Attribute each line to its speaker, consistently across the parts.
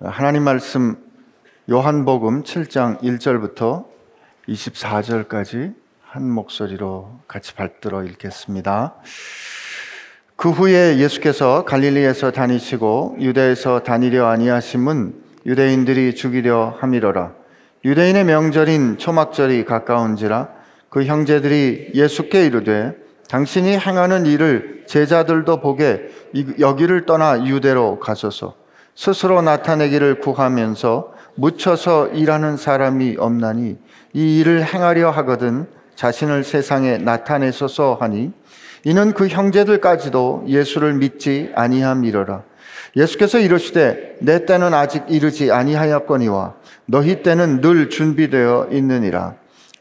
Speaker 1: 하나님 말씀 요한복음 7장 1절부터 24절까지 한 목소리로 같이 받들어 읽겠습니다. 그 후에 예수께서 갈릴리에서 다니시고 유대에서 다니려 아니하심은 유대인들이 죽이려 함이로라. 유대인의 명절인 초막절이 가까운지라 그 형제들이 예수께 이르되 당신이 행하는 일을 제자들도 보게 여기를 떠나 유대로 가소서. 스스로 나타내기를 구하면서 묻혀서 일하는 사람이 없나니 이 일을 행하려 하거든 자신을 세상에 나타내소서 하니 이는 그 형제들까지도 예수를 믿지 아니함이러라. 예수께서 이르시되 내 때는 아직 이르지 아니하였거니와 너희 때는 늘 준비되어 있느니라.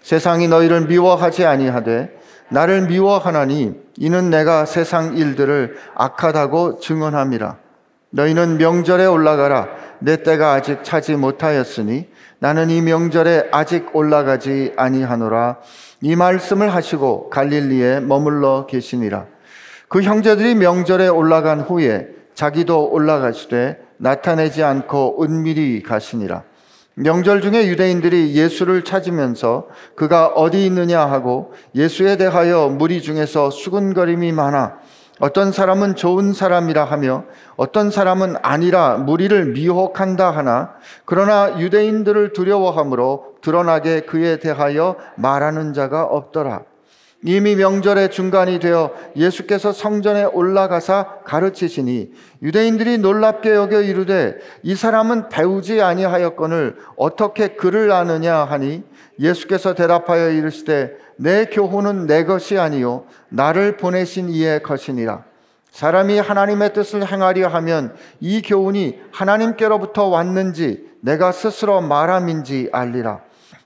Speaker 1: 세상이 너희를 미워하지 아니하되 나를 미워하나니 이는 내가 세상 일들을 악하다고 증언함이라. 너희는 명절에 올라가라. 내 때가 아직 차지 못하였으니 나는 이 명절에 아직 올라가지 아니하노라. 이 말씀을 하시고 갈릴리에 머물러 계시니라. 그 형제들이 명절에 올라간 후에 자기도 올라가시되 나타내지 않고 은밀히 가시니라. 명절 중에 유대인들이 예수를 찾으면서 그가 어디 있느냐 하고 예수에 대하여 무리 중에서 수군거림이 많아 어떤 사람은 좋은 사람이라 하며 어떤 사람은 아니라 무리를 미혹한다 하나 그러나 유대인들을 두려워하므로 드러나게 그에 대하여 말하는 자가 없더라. 이미 명절의 중간이 되어 예수께서 성전에 올라가사 가르치시니 유대인들이 놀랍게 여겨 이르되 이 사람은 배우지 아니하였거늘 어떻게 그를 아느냐 하니 예수께서 대답하여 이르시되 내 교훈은 내 것이 아니요 나를 보내신 이의 것이니라. 사람이 하나님의 뜻을 행하려 하면 이 교훈이 하나님께로부터 왔는지 내가 스스로 말함인지 알리라.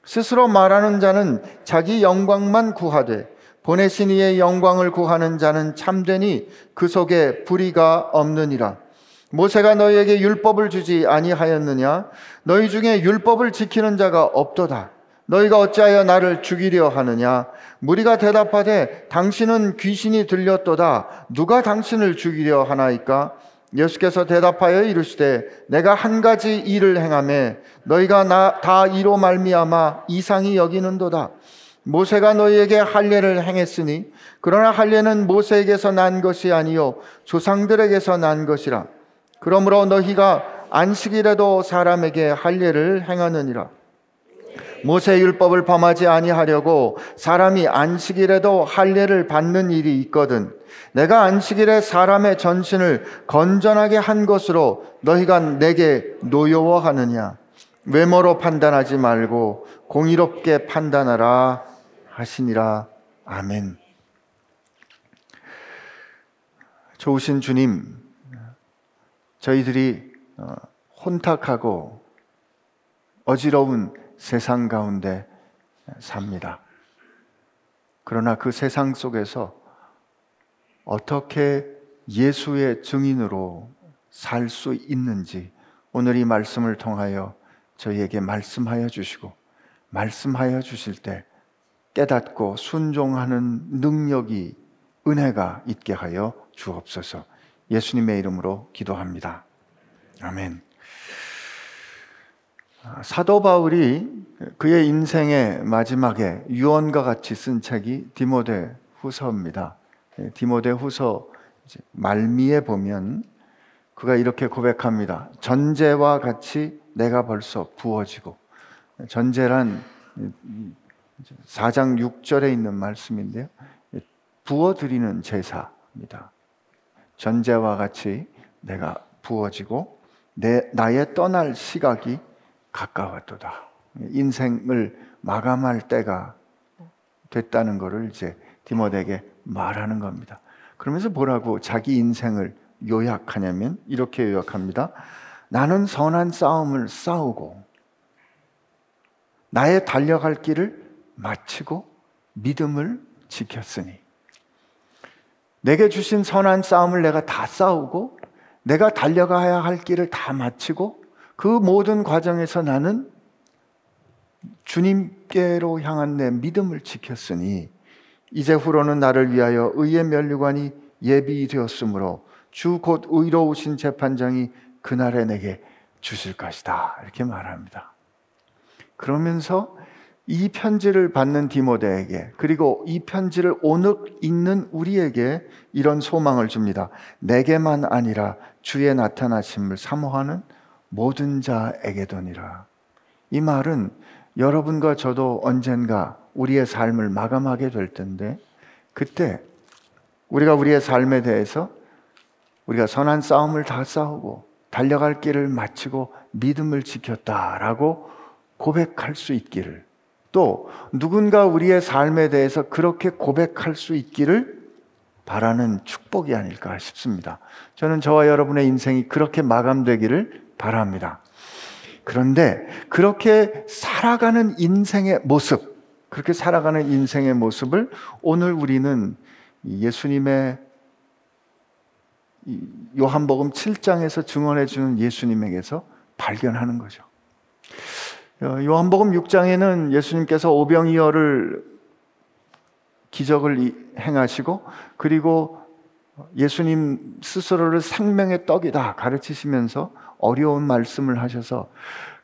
Speaker 1: 스스로 말하는 자는 자기 영광만 구하되 보내신 이의 영광을 구하는 자는 참되니 그 속에 불의가 없느니라. 모세가 너희에게 율법을 주지 아니하였느냐? 너희 중에 율법을 지키는 자가 없도다. 너희가 어찌하여 나를 죽이려 하느냐? 무리가 대답하되 당신은 귀신이 들렸도다. 누가 당신을 죽이려 하나이까? 예수께서 대답하여 이르시되 내가 한 가지 일을 행함에 너희가 나 다 이로 말미암아 이상히 여기는도다. 모세가 너희에게 할례를 행했으니 그러나 할례는 모세에게서 난 것이 아니요 조상들에게서 난 것이라. 그러므로 너희가 안식일에도 사람에게 할례를 행하느니라. 모세 율법을 범하지 아니하려고 사람이 안식일에도 할례를 받는 일이 있거든. 내가 안식일에 사람의 전신을 건전하게 한 것으로 너희가 내게 노여워하느냐? 외모로 판단하지 말고 공의롭게 판단하라 하시니라. 아멘. 좋으신 주님, 저희들이 어, 혼탁하고 어지러운 세상 가운데 삽니다. 그러나 그 세상 속에서 어떻게 예수의 증인으로 살 수 있는지 오늘 이 말씀을 통하여 저희에게 말씀하여 주시고 말씀하여 주실 때 깨닫고 순종하는 능력이 은혜가 있게 하여 주옵소서. 예수님의 이름으로 기도합니다. 아멘. 사도 바울이 그의 인생의 마지막에 유언과 같이 쓴 책이 디모데 후서입니다. 예, 디모데 후서 말미에 보면 그가 이렇게 고백합니다. 전제와 같이 내가 벌써 부어지고 전제란 4장 6절에 있는 말씀인데요. 부어드리는 제사입니다. 전제와 같이 내가 부어지고 내, 나의 떠날 시각이 가까웠도다. 인생을 마감할 때가 됐다는 것을 이제 디모데에게 말하는 겁니다. 그러면서 뭐라고 자기 인생을 요약하냐면 이렇게 요약합니다. 나는 선한 싸움을 싸우고 나의 달려갈 길을 마치고 믿음을 지켰으니 내게 주신 선한 싸움을 내가 다 싸우고 내가 달려가야 할 길을 다 마치고 그 모든 과정에서 나는 주님께로 향한 내 믿음을 지켰으니 이제 후로는 나를 위하여 의의 면류관이 예비되었으므로 주 곧 의로우신 재판장이 그날에 내게 주실 것이다. 이렇게 말합니다. 그러면서 이 편지를 받는 디모데에게 그리고 이 편지를 오늘 읽는 우리에게 이런 소망을 줍니다. 내게만 아니라 주의 나타나심을 사모하는 모든 자에게도니라. 이 말은 여러분과 저도 언젠가 우리의 삶을 마감하게 될 텐데 그때 우리가 우리의 삶에 대해서 우리가 선한 싸움을 다 싸우고 달려갈 길을 마치고 믿음을 지켰다라고 고백할 수 있기를 또 누군가 우리의 삶에 대해서 그렇게 고백할 수 있기를 바라는 축복이 아닐까 싶습니다. 저는 저와 여러분의 인생이 그렇게 마감되기를 바랍니다. 그런데 그렇게 살아가는 인생의 모습, 그렇게 살아가는 인생의 모습을 오늘 우리는 예수님의 요한복음 7장에서 증언해 주는 예수님에게서 발견하는 거죠. 어, 요한복음 6장에는 예수님께서 오병이어를 기적을 행하시고 그리고 예수님 스스로를 생명의 떡이다 가르치시면서 어려운 말씀을 하셔서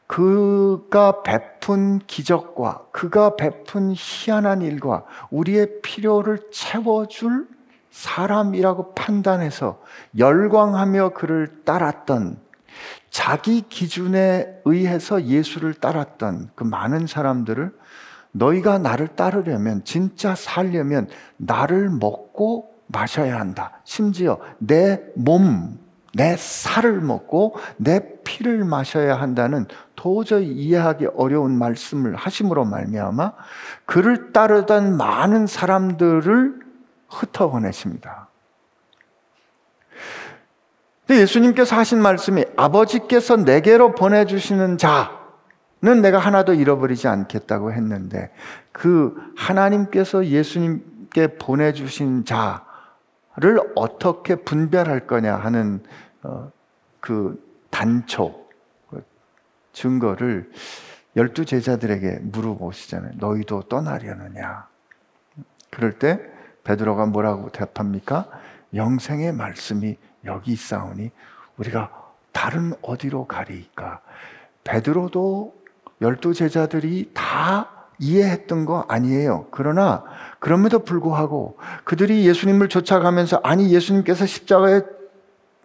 Speaker 1: 그가 베푼 기적과 그가 베푼 희한한 일과 우리의 필요를 채워줄 사람이라고 판단해서 열광하며 그를 따랐던 자기 기준에 의해서 예수를 따랐던 그 많은 사람들을 너희가 나를 따르려면 진짜 살려면 나를 먹고 마셔야 한다. 심지어 내 몸, 내 살을 먹고 내 피를 마셔야 한다는 도저히 이해하기 어려운 말씀을 하심으로 말미암아 그를 따르던 많은 사람들을 흩어보내십니다. 예수님께서 하신 말씀이 아버지께서 내게로 보내주시는 자는 내가 하나도 잃어버리지 않겠다고 했는데 그 하나님께서 예수님께 보내주신 자를 어떻게 분별할 거냐 하는 어, 그 단초, 그 증거를 열두 제자들에게 물어보시잖아요. 너희도 떠나려느냐? 그럴 때 베드로가 뭐라고 대답합니까? 영생의 말씀이 여기 있사오니 우리가 다른 어디로 가리까? 베드로도 열두 제자들이 다 이해했던 거 아니에요. 그러나 그럼에도 불구하고 그들이 예수님을 쫓아가면서 아니 예수님께서 십자가에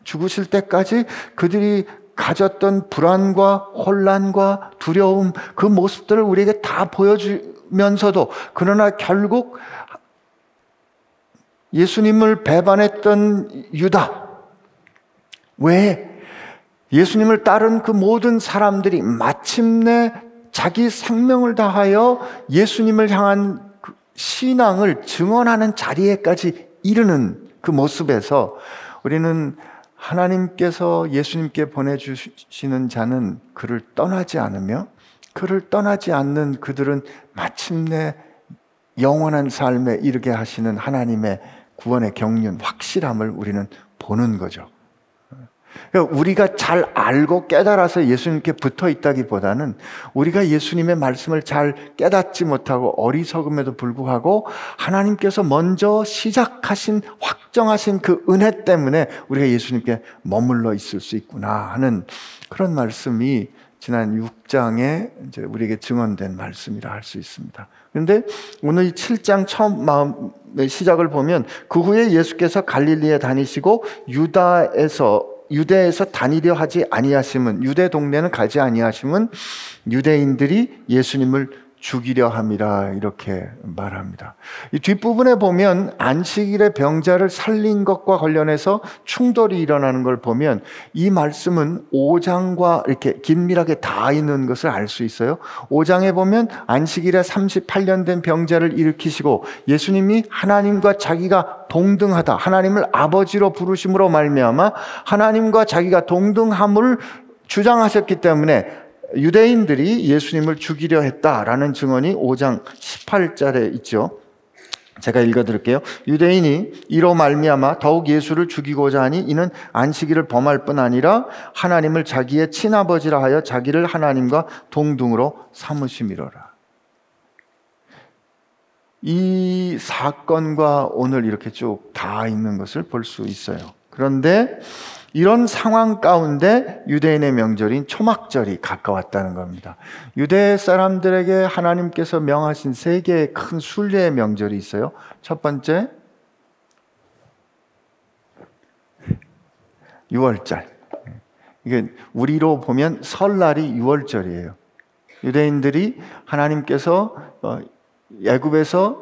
Speaker 1: 죽으실 때까지 그들이 가졌던 불안과 혼란과 두려움 그 모습들을 우리에게 다 보여주면서도 그러나 결국 예수님을 배반했던 유다. 왜? 예수님을 따른 그 모든 사람들이 마침내 자기 생명을 다하여 예수님을 향한 그 신앙을 증언하는 자리에까지 이르는 그 모습에서 우리는 하나님께서 예수님께 보내주시는 자는 그를 떠나지 않으며 그를 떠나지 않는 그들은 마침내 영원한 삶에 이르게 하시는 하나님의 구원의 경륜, 확실함을 우리는 보는 거죠. 그러니까 우리가 잘 알고 깨달아서 예수님께 붙어 있다기보다는 우리가 예수님의 말씀을 잘 깨닫지 못하고 어리석음에도 불구하고 하나님께서 먼저 시작하신 확정하신 그 은혜 때문에 우리가 예수님께 머물러 있을 수 있구나 하는 그런 말씀이 지난 6장에 이제 우리에게 증언된 말씀이라 할 수 있습니다. 그런데 오늘 이 7장 처음 마음의 시작을 보면 그 후에 예수께서 갈릴리에 다니시고 유다에서 유대에서 다니려 하지 아니하심은 유대 동네는 가지 아니하심은 유대인들이 예수님을 죽이려 함이라 이렇게 말합니다. 이 뒷부분에 보면 안식일에 병자를 살린 것과 관련해서 충돌이 일어나는 걸 보면 이 말씀은 5장과 이렇게 긴밀하게 다 있는 것을 알 수 있어요. 5장에 보면 안식일에 38년 된 병자를 일으키시고 예수님이 하나님과 자기가 동등하다. 하나님을 아버지로 부르심으로 말미암아 하나님과 자기가 동등함을 주장하셨기 때문에 유대인들이 예수님을 죽이려 했다라는 증언이 5장 18절에 있죠. 제가 읽어드릴게요. 유대인이 이로 말미암아 더욱 예수를 죽이고자 하니 이는 안식일을 범할 뿐 아니라 하나님을 자기의 친아버지라 하여 자기를 하나님과 동등으로 삼으심이로라. 이 사건과 오늘 이렇게 쭉 다 있는 것을 볼 수 있어요. 그런데 이런 상황 가운데 유대인의 명절인 초막절이 가까웠다는 겁니다. 유대 사람들에게 하나님께서 명하신 세 개의 큰 순례의 명절이 있어요. 첫 번째, 6월절. 이게 우리로 보면 설날이 6월절이에요. 유대인들이 하나님께서 어, 애굽에서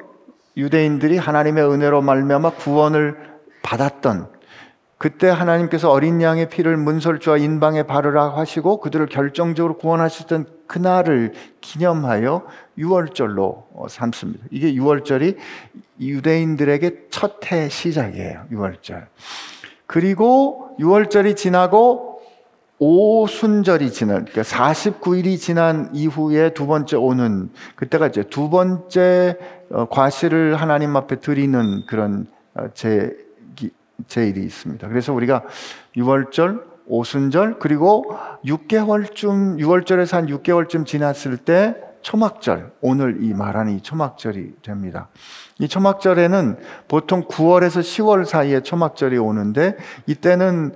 Speaker 1: 유대인들이 하나님의 은혜로 말미암아 구원을 받았던 그때 하나님께서 어린 양의 피를 문설주와 인방에 바르라 하시고 그들을 결정적으로 구원하셨던 그날을 기념하여 6월절로 어, 삼습니다. 이게 6월절이 유대인들에게 첫 해 시작이에요. 6월절. 그리고 6월절이 지나고 오순절이 지난 그러니까 49일이 지난 이후에 두 번째 오는 그때가 이제 두 번째 어, 과실을 하나님 앞에 드리는 그런 어, 제 제일이 있습니다. 그래서 우리가 6월절, 오순절 그리고 6개월쯤 6월절에서 한 6개월쯤 지났을 때 초막절 오늘 이 말하는 이 초막절이 됩니다. 이 초막절에는 보통 9월에서 10월 사이에 초막절이 오는데 이때는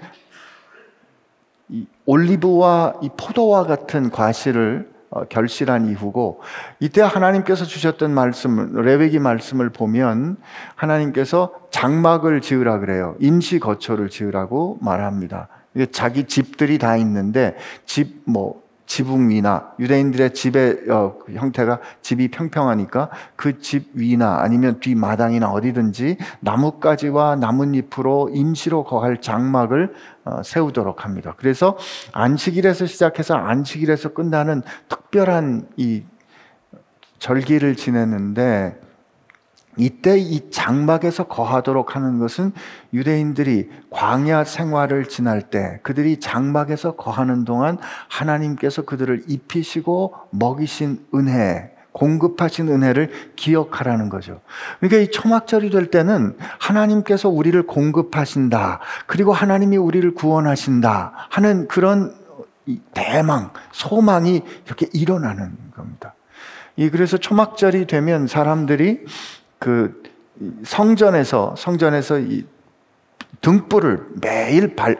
Speaker 1: 이 올리브와 이 포도와 같은 과실을 어, 결실한 이후고 이때 하나님께서 주셨던 말씀 레베기 말씀을 보면 하나님께서 장막을 지으라 그래요. 임시 거처를 지으라고 말합니다. 자기 집들이 다 있는데 집 뭐 지붕 위나 유대인들의 집의 어, 그 형태가 집이 평평하니까 그 집 위나 아니면 뒷마당이나 어디든지 나뭇가지와 나뭇잎으로 임시로 거할 장막을 어, 세우도록 합니다. 그래서 안식일에서 시작해서 안식일에서 끝나는 특별한 이 절기를 지내는데 이때 이 장막에서 거하도록 하는 것은 유대인들이 광야 생활을 지날 때 그들이 장막에서 거하는 동안 하나님께서 그들을 입히시고 먹이신 은혜, 공급하신 은혜를 기억하라는 거죠. 그러니까 이 초막절이 될 때는 하나님께서 우리를 공급하신다. 그리고 하나님이 우리를 구원하신다. 하는 그런 대망, 소망이 이렇게 일어나는 겁니다. 이 그래서 초막절이 되면 사람들이 그 성전에서 성전에서 이 등불을 매일 발,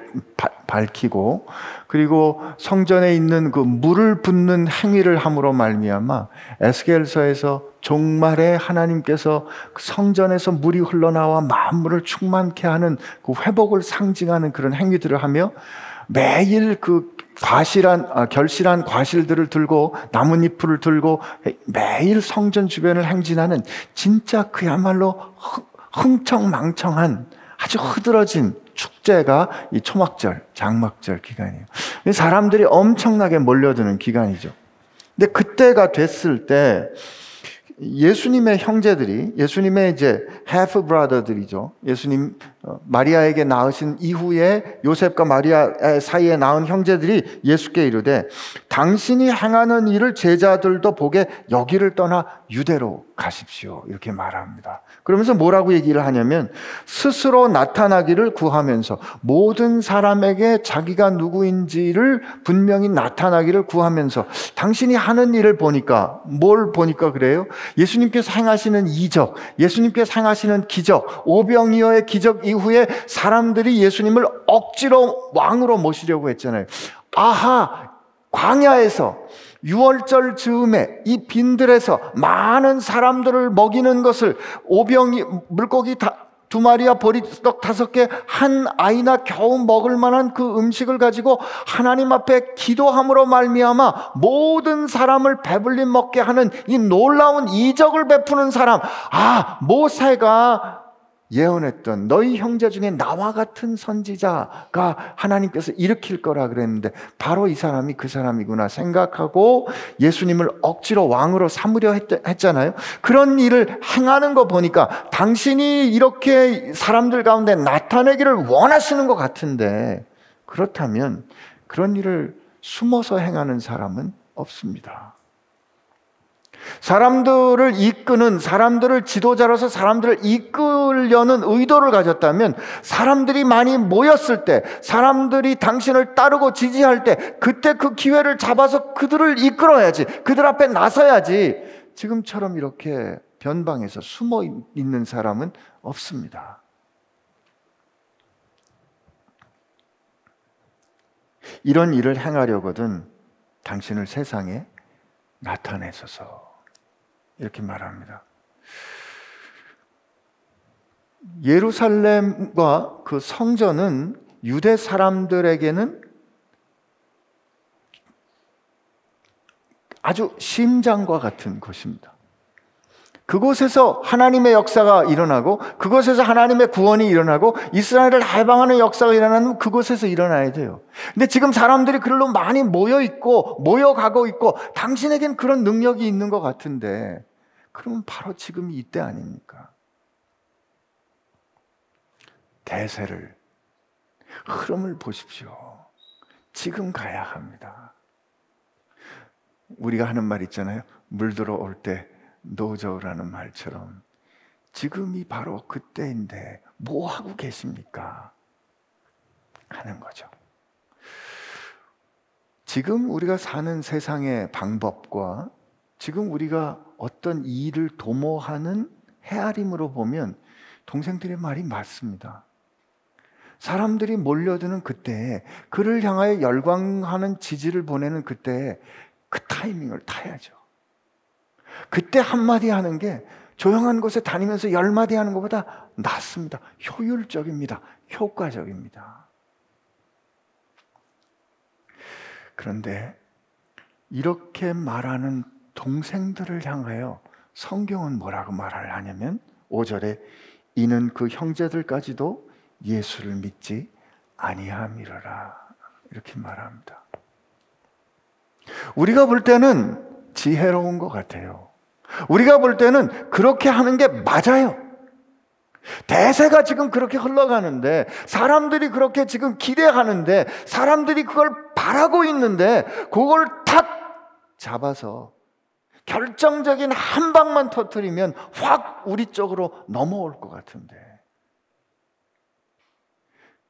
Speaker 1: 밝히고 그리고 성전에 있는 그 물을 붓는 행위를 함으로 말미암아 에스겔서에서 종말에 하나님께서 그 성전에서 물이 흘러나와 만물을 충만케 하는 그 회복을 상징하는 그런 행위들을 하며 매일 그 과실한 아, 결실한 과실들을 들고 나뭇잎을 들고 매일 성전 주변을 행진하는 진짜 그야말로 흥청망청한 아주 흐드러진 축제가 이 초막절, 장막절 기간이에요. 사람들이 엄청나게 몰려드는 기간이죠. 근데 그때가 됐을 때 예수님의 형제들이 예수님의 이제 half brother들이죠. 예수님 어, 마리아에게 낳으신 이후에 요셉과 마리아 사이에 낳은 형제들이 예수께 이르되 당신이 행하는 일을 제자들도 보게 여기를 떠나 유대로 가십시오. 이렇게 말합니다. 그러면서 뭐라고 얘기를 하냐면 스스로 나타나기를 구하면서 모든 사람에게 자기가 누구인지를 분명히 나타나기를 구하면서 당신이 하는 일을 보니까 뭘 보니까 그래요? 예수님께서 행하시는 이적, 예수님께서 행하시는 기적, 오병이어의 기적 이 후에 사람들이 예수님을 억지로 왕으로 모시려고 했잖아요. 아하, 광야에서 6월절 즈음에 이 빈들에서 많은 사람들을 먹이는 것을 오병이 물고기 다, 두 마리와 보리떡 다섯 개 한 아이나 겨우 먹을 만한 그 음식을 가지고 하나님 앞에 기도함으로 말미암아 모든 사람을 배불리 먹게 하는 이 놀라운 이적을 베푸는 사람 아 모세가 예언했던 너희 형제 중에 나와 같은 선지자가 하나님께서 일으킬 거라 그랬는데 바로 이 사람이 그 사람이구나 생각하고 예수님을 억지로 왕으로 삼으려 했, 잖아요 그런 일을 행하는 거 보니까 당신이 이렇게 사람들 가운데 나타내기를 원하시는 것 같은데 그렇다면 그런 일을 숨어서 행하는 사람은 없습니다. 사람들을 이끄는 사람들을 지도자로서 사람들을 이끌려는 의도를 가졌다면 사람들이 많이 모였을 때 사람들이 당신을 따르고 지지할 때 그때 그 기회를 잡아서 그들을 이끌어야지 그들 앞에 나서야지 지금처럼 이렇게 변방에서 숨어 있는 사람은 없습니다. 이런 일을 행하려거든 당신을 세상에 나타내소서. 이렇게 말합니다. 예루살렘과 그 성전은 유대 사람들에게는 아주 심장과 같은 곳입니다. 그곳에서 하나님의 역사가 일어나고 그곳에서 하나님의 구원이 일어나고 이스라엘을 해방하는 역사가 일어나는 그곳에서 일어나야 돼요. 근데 지금 사람들이 그걸로 많이 모여 있고 모여가고 있고 당신에겐 그런 능력이 있는 것 같은데 그러면 바로 지금 이때 아닙니까? 대세를 흐름을 보십시오. 지금 가야 합니다. 우리가 하는 말 있잖아요. 물 들어올 때 노저우라는 말처럼 지금이 바로 그때인데 뭐 하고 계십니까? 하는 거죠. 지금 우리가 사는 세상의 방법과 지금 우리가 어떤 일을 도모하는 헤아림으로 보면 동생들의 말이 맞습니다. 사람들이 몰려드는 그때 그를 향하여 열광하는 지지를 보내는 그때 그 타이밍을 타야죠. 그때 한마디 하는 게 조용한 곳에 다니면서 열 마디 하는 것보다 낫습니다. 효율적입니다. 효과적입니다. 그런데 이렇게 말하는 동생들을 향하여 성경은 뭐라고 말을 하냐면 5절에 이는 그 형제들까지도 예수를 믿지 아니함이러라 이렇게 말합니다. 우리가 볼 때는 지혜로운 것 같아요. 우리가 볼 때는 그렇게 하는 게 맞아요. 대세가 지금 그렇게 흘러가는데, 사람들이 그렇게 지금 기대하는데, 사람들이 그걸 바라고 있는데, 그걸 탁 잡아서 결정적인 한 방만 터트리면 확 우리 쪽으로 넘어올 것 같은데.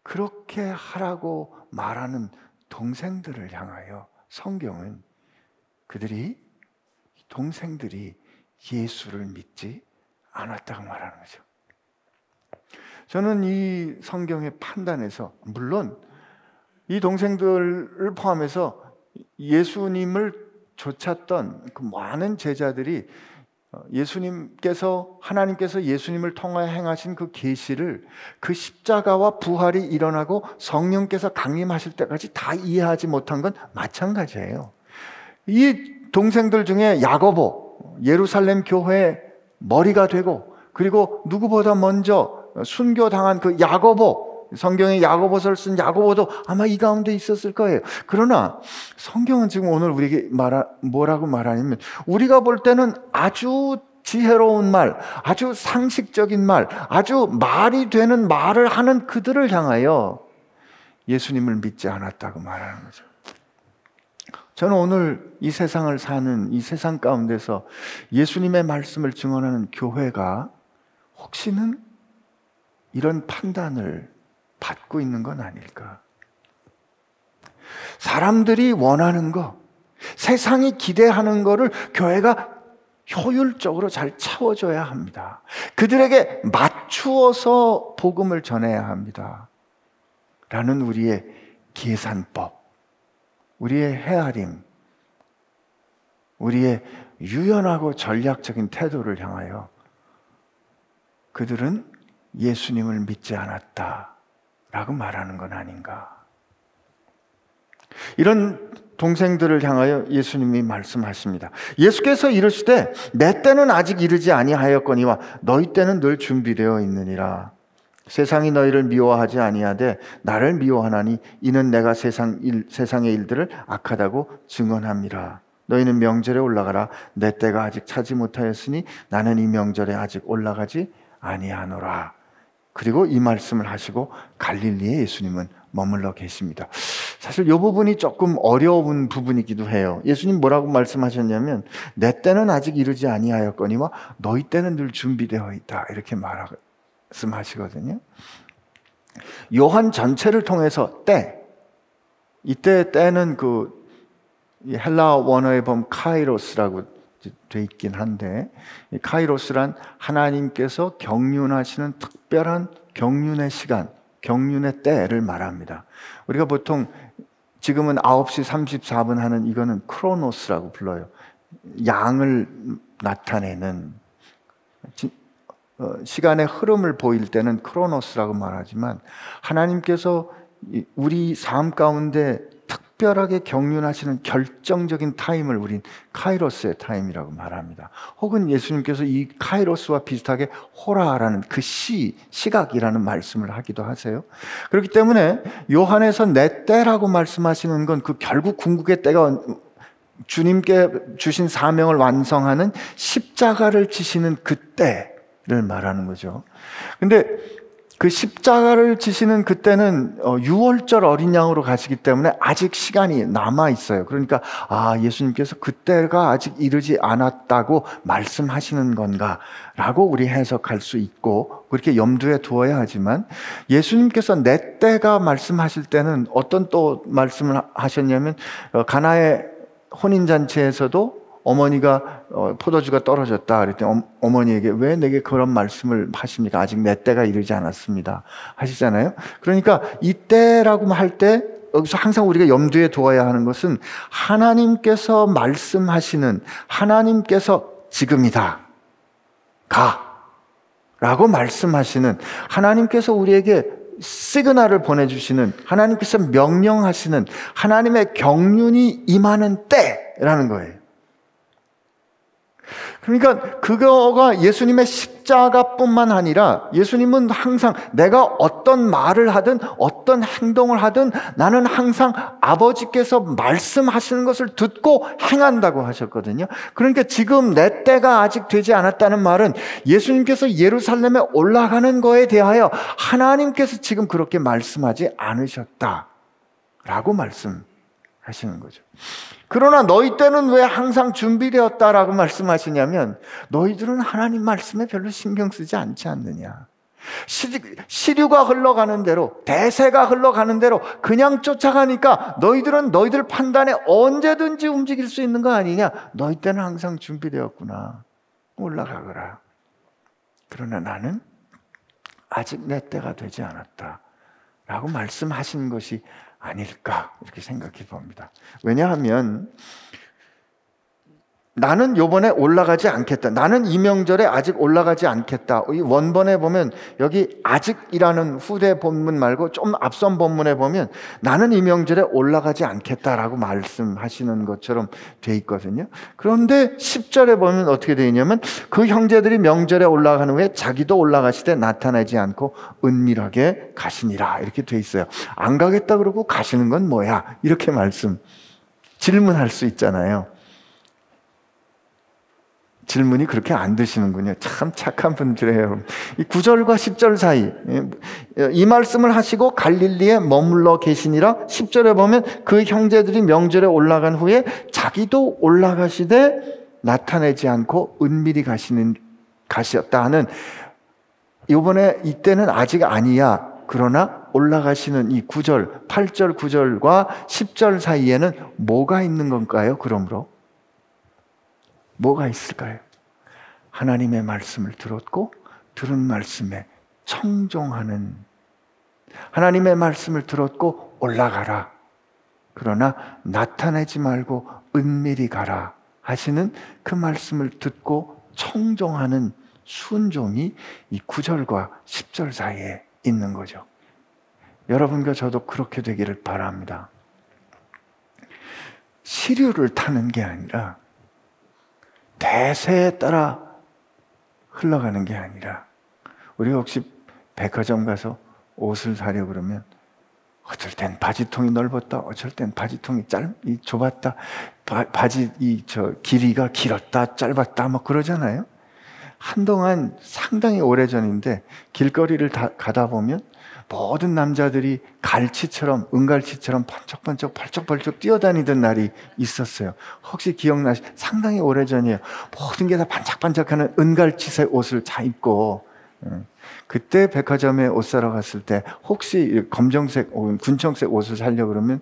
Speaker 1: 그렇게 하라고 말하는 동생들을 향하여 성경은 그들이 동생들이 예수를 믿지 않았다고 말하는 거죠. 저는 이 성경의 판단에서 물론 이 동생들을 포함해서 예수님을 좇았던 그 많은 제자들이 어, 예수님께서 하나님께서 예수님을 통하여 행하신 그 계시를 그 십자가와 부활이 일어나고 성령께서 강림하실 때까지 다 이해하지 못한 건 마찬가지예요. 이 동생들 중에 야고보 예루살렘 교회 머리가 되고 그리고 누구보다 먼저 순교 당한 그 야고보 성경에 야고보서를 쓴 야고보도 아마 이 가운데 있었을 거예요. 그러나 성경은 지금 오늘 우리에게 말하, 뭐라고 말하냐면 우리가 볼 때는 아주 지혜로운 말, 아주 상식적인 말, 아주 말이 되는 말을 하는 그들을 향하여 예수님을 믿지 않았다고 말하는 거죠. 저는 오늘 이 세상을 사는 이 세상 가운데서 예수님의 말씀을 증언하는 교회가 혹시는 이런 판단을 받고 있는 건 아닐까? 사람들이 원하는 거, 세상이 기대하는 거를 교회가 효율적으로 잘 채워줘야 합니다. 그들에게 맞추어서 복음을 전해야 합니다. 라는 우리의 계산법, 우리의 헤아림, 우리의 유연하고 전략적인 태도를 향하여 그들은 예수님을 믿지 않았다. 라고 말하는 건 아닌가. 이런 동생들을 향하여 예수님이 말씀하십니다. 예수께서 이르시되 내 때는 아직 이르지 아니하였거니와 너희 때는 늘 준비되어 있느니라. 세상이 너희를 미워하지 아니하되 나를 미워하나니 이는 내가 세상 일, 세상의 일들을 악하다고 증언함이라. 너희는 명절에 올라가라. 내 때가 아직 차지 못하였으니 나는 이 명절에 아직 올라가지 아니하노라. 그리고 이 말씀을 하시고 갈릴리에 예수님은 머물러 계십니다. 사실 이 부분이 조금 어려운 부분이기도 해요. 예수님 뭐라고 말씀하셨냐면 내 때는 아직 이르지 아니하였거니와 너희 때는 늘 준비되어 있다 이렇게 말 씀하시거든요. 요한 전체를 통해서 때 이때 때는 그 헬라 원어에 보면 카이로스라고 돼 있긴 한데 카이로스란 하나님께서 경륜하시는 특별한 경륜의 시간, 경륜의 때를 말합니다. 우리가 보통 지금은 9시 34분 하는 이거는 크로노스라고 불러요. 양을 나타내는 어, 시간의 흐름을 보일 때는 크로노스라고 말하지만 하나님께서 우리 삶 가운데 특별하게 경륜하시는 결정적인 타임을 우린 카이로스의 타임이라고 말합니다. 혹은 예수님께서 이 카이로스와 비슷하게 호라라는 그 시, 시각이라는 말씀을 하기도 하세요. 그렇기 때문에 요한에서 내 때라고 말씀하시는 건 그 결국 궁극의 때가 주님께 주신 사명을 완성하는 십자가를 지시는 그때 를 말하는 거죠. 근데 그 십자가를 지시는 그때는 6월절 어, 어린 양으로 가시기 때문에 아직 시간이 남아 있어요. 그러니까 아 예수님께서 그때가 아직 이르지 않았다고 말씀하시는 건가라고 우리 해석할 수 있고 그렇게 염두에 두어야 하지만 예수님께서 내 때가 말씀하실 때는 어떤 또 말씀을 하셨냐면 어, 가나의 혼인 잔치에서도 어머니가 어, 포도주가 떨어졌다 그랬더니 어, 머니에게왜 내게 그런 말씀을 하십니까? 아직 내 때가 이르지 않았습니다. 하시잖아요. 그러니까 이때라고 할 때 여기서 항상 우리가 염두에 두어야 하는 것은 하나님께서 말씀하시는 하나님께서 지금이다. 가. 라고 말씀하시는 하나님께서 우리에게 시그널을 보내주시는 하나님께서 명령하시는 하나님의 경륜이 임하는 때라는 거예요. 그러니까 그거가 예수님의 십자가뿐만 아니라 예수님은 항상 내가 어떤 말을 하든 어떤 행동을 하든 나는 항상 아버지께서 말씀하시는 것을 듣고 행한다고 하셨거든요. 그러니까 지금 내 때가 아직 되지 않았다는 말은 예수님께서 예루살렘에 올라가는 거에 대하여 하나님께서 지금 그렇게 말씀하지 않으셨다. 라고 말씀하시는 거죠. 그러나 너희 때는 왜 항상 준비되었다라고 말씀하시냐면 너희들은 하나님 말씀에 별로 신경 쓰지 않지 않느냐. 시류가 흘러가는 대로, 대세가 흘러가는 대로 그냥 쫓아가니까 너희들은 너희들 판단에 언제든지 움직일 수 있는 거 아니냐? 너희 때는 항상 준비되었구나. 올라가거라. 그러나 나는 아직 내 때가 되지 않았다. 라고 말씀하신 것이 아닐까 이렇게 생각해 봅니다. 왜냐하면 나는 요번에 올라가지 않겠다. 나는 이 명절에 아직 올라가지 않겠다. 이 원본에 보면 여기 아직이라는 후대 본문 말고 좀 앞선 본문에 보면 나는 이 명절에 올라가지 않겠다라고 말씀하시는 것처럼 돼 있거든요. 그런데 10절에 보면 어떻게 되어 있냐면 그 형제들이 명절에 올라가는 후에 자기도 올라가시되 나타나지 않고 은밀하게 가시니라. 이렇게 돼 있어요. 안 가겠다 그러고 가시는 건 뭐야? 이렇게 말씀 질문할 수 있잖아요. 질문이 그렇게 안 드시는군요. 참 착한 분들이에요. 이 9절과 10절 사이 예, 이 말씀을 하시고 갈릴리에 머물러 계시니라 10절에 보면 그 형제들이 명절에 올라간 후에 자기도 올라가시되 나타내지 않고 은밀히 가시는 가셨다 하는 이번에 이때는 아직 아니야. 그러나 올라가시는 이 9절, 8절, 9절과 10절 사이에는 뭐가 있는 건가요? 그러므로 뭐가 있을까요? 하나님의 말씀을 들었고 들은 말씀에 청종하는 하나님의 말씀을 들었고 올라가라. 그러나 나타내지 말고 은밀히 가라 하시는 그 말씀을 듣고 청종하는 순종이 이 9절과 10절 사이에 있는 거죠. 여러분과 저도 그렇게 되기를 바랍니다. 시류를 타는 게 아니라 대세에 따라 흘러가는 게 아니라 우리가 혹시 백화점 가서 옷을 사려 그러면 어쩔 땐 바지통이 넓었다, 어쩔 땐 바지통이 짧, 이 좁았다, 바, 바지 이 저 길이가 길었다, 짧았다, 뭐 그러잖아요. 한동안 상당히 오래 전인데 길거리를 다, 가다 보면 모든 남자들이 갈치처럼 은갈치처럼 번쩍번쩍 벌쩍벌쩍 뛰어다니던 날이 있었어요. 혹시 기억나시? 상당히 오래전이에요. 모든 게 다 반짝반짝하는 은갈치색 옷을 다 입고 예. 그때 백화점에 옷 사러 갔을 때 혹시 검정색 혹은 군청색 옷을 살려 그러면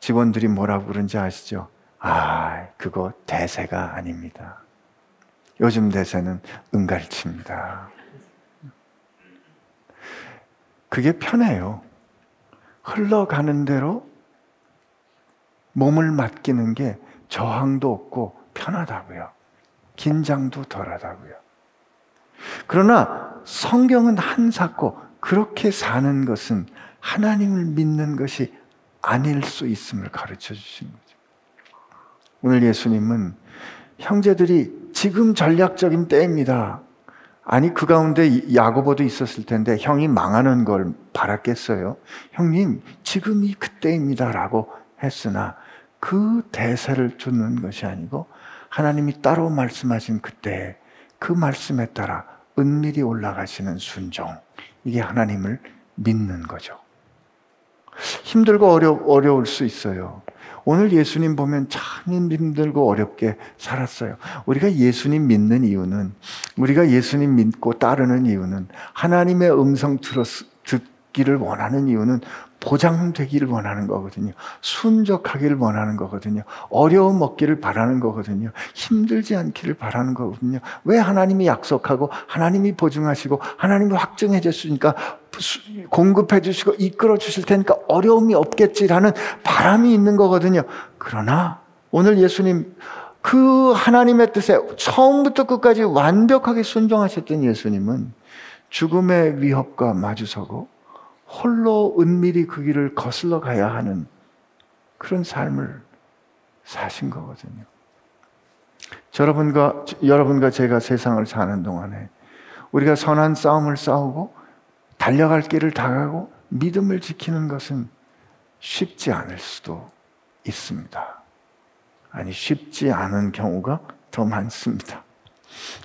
Speaker 1: 직원들이 뭐라고 그런지 아시죠? 아, 그거 대세가 아닙니다. 요즘 대세는 은갈치입니다. 그게 편해요. 흘러가는 대로 몸을 맡기는 게 저항도 없고 편하다고요. 긴장도 덜하다고요. 그러나 성경은 한사코 그렇게 사는 것은 하나님을 믿는 것이 아닐 수 있음을 가르쳐 주신 거죠. 오늘 예수님은 형제들이 지금 전략적인 때입니다. 아니 그 가운데 야고보도 있었을 텐데 형이 망하는 걸 바랐겠어요. 형님 지금이 그때입니다라고 했으나 그 대사를 쫓는 것이 아니고 하나님이 따로 말씀하신 그때 그 말씀에 따라 은밀히 올라가시는 순종 이게 하나님을 믿는 거죠. 힘들고 어려, 어려울 수 있어요. 오늘 예수님 보면 참 힘들고 어렵게 살았어요. 우리가 예수님 믿는 이유는, 우리가 예수님 믿고 따르는 이유는, 하나님의 음성 들었, 듣기를 원하는 이유는 보장되기를 원하는 거거든요. 순적하기를 원하는 거거든요. 어려움 없기를 바라는 거거든요. 힘들지 않기를 바라는 거거든요. 왜 하나님이 약속하고 하나님이 보증하시고 하나님이 확증해 줬으니까 공급해 주시고 이끌어 주실 테니까 어려움이 없겠지라는 바람이 있는 거거든요. 그러나 오늘 예수님 그 하나님의 뜻에 처음부터 끝까지 완벽하게 순종하셨던 예수님은 죽음의 위협과 마주서고 홀로 은밀히 그 길을 거슬러 가야 하는 그런 삶을 사신 거거든요. 여러분과, 여러분과 제가 세상을 사는 동안에 우리가 선한 싸움을 싸우고 달려갈 길을 다가고 믿음을 지키는 것은 쉽지 않을 수도 있습니다. 아니, 쉽지 않은 경우가 더 많습니다.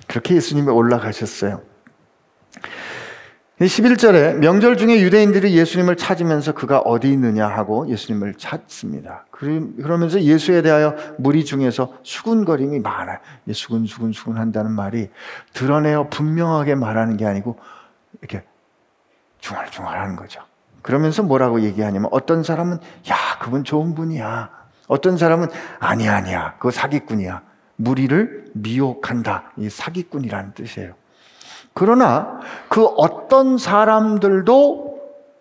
Speaker 1: 그렇게 예수님이 올라가셨어요. 11절에 명절 중에 유대인들이 예수님을 찾으면서 그가 어디 있느냐 하고 예수님을 찾습니다. 그러면서 예수에 대하여 무리 중에서 수군거림이 많아요. 수군 수군 수군 한다는 말이 드러내어 분명하게 말하는 게 아니고 이렇게 중얼중얼 하는 거죠. 그러면서 뭐라고 얘기하냐면 어떤 사람은 야, 그분 좋은 분이야. 어떤 사람은 아니야, 아니야. 그거 사기꾼이야. 무리를 미혹한다. 이 사기꾼이라는 뜻이에요. 그러나 그 어떤 사람들도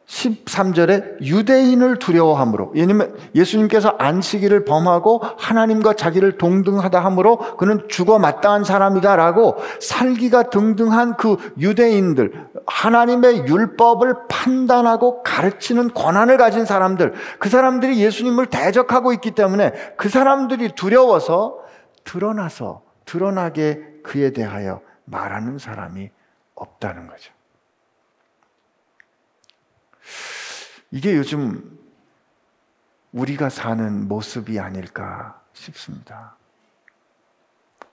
Speaker 1: 13절에 유대인을 두려워함으로 왜냐면 예수님께서 안식일을 범하고 하나님과 자기를 동등하다 함으로 그는 죽어 마땅한 사람이다라고 살기가 등등한 그 유대인들 하나님의 율법을 판단하고 가르치는 권한을 가진 사람들 그 사람들이 예수님을 대적하고 있기 때문에 그 사람들이 두려워서 드러나서 드러나게 그에 대하여 말하는 사람이 없다는 거죠. 이게 요즘 우리가 사는 모습이 아닐까 싶습니다.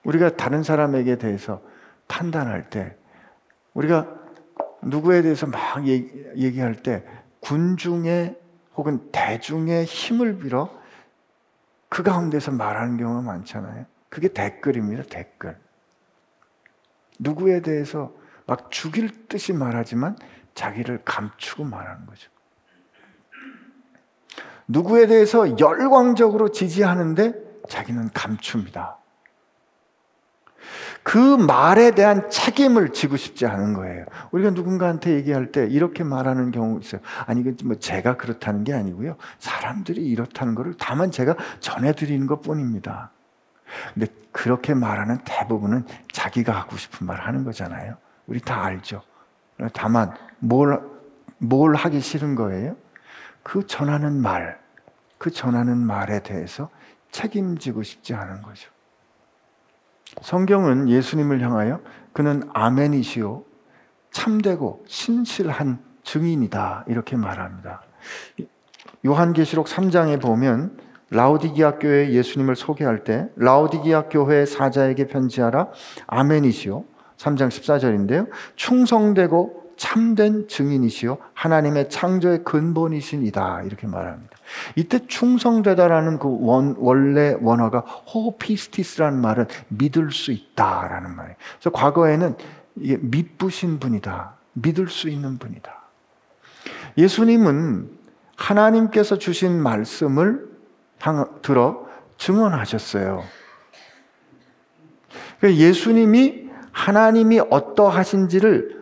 Speaker 1: 우리가 다른 사람에게 대해서 판단할 때, 우리가 누구에 대해서 막 얘기 할 때, 군중의 혹은 대중의 힘을 빌어 그 가운데서 말하는 경우가 많잖아요. 그게 댓글입니다, 댓글. 누구에 대해서 막 죽일 듯이 말하지만 자기를 감추고 말하는 거죠. 누구에 대해서 열광적으로 지지하는데 자기는 감춥니다. 그 말에 대한 책임을 지고 싶지 않은 거예요. 우리가 누군가한테 얘기할 때 이렇게 말하는 경우 있어요. 아니, 뭐 제가 그렇다는 게 아니고요. 사람들이 이렇다는 것을 다만 제가 전해드리는 것 뿐입니다. 근데 그렇게 말하는 대부분은 자기가 하고 싶은 말 하는 거잖아요. 우리 다 알죠. 다만 뭘, 뭘 하기 싫은 거예요? 그 전하는 말, 그 전하는 말에 대해서 책임지고 싶지 않은 거죠. 성경은 예수님을 향하여 그는 아멘이시오 참되고 신실한 증인이다 이렇게 말합니다. 요한계시록 3장에 보면 라오디기아 교회 예수님을 소개할 때 라오디기아 교회 사자에게 편지하라 아멘이시오 3장 14절인데요. 충성되고 참된 증인이시요 하나님의 창조의 근본이신이다 이렇게 말합니다. 이때 충성되다라는 그 원, 원래 원어가 호피스티스라는 말은 믿을 수 있다라는 말이에요. 그래서 과거에는 이게 믿부신 분이다, 믿을 수 있는 분이다. 예수님은 하나님께서 주신 말씀을 들어 증언하셨어요. 그러니까 예수님이 하나님이 어떠하신지를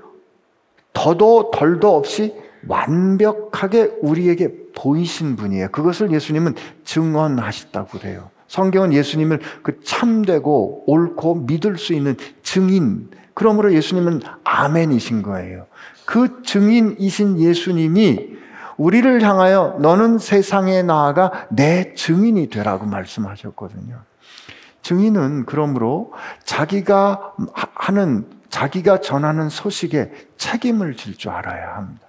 Speaker 1: 더도 덜도 없이 완벽하게 우리에게 보이신 분이에요. 그것을 예수님은 증언하셨다고 그래요. 성경은 예수님을 그 참되고 옳고 믿을 수 있는 증인, 그러므로 예수님은 아멘이신 거예요. 그 증인이신 예수님이 우리를 향하여 너는 세상에 나아가 내 증인이 되라고 말씀하셨거든요. 증인은 그러므로 자기가 하는, 자기가 전하는 소식에 책임을 질 줄 알아야 합니다.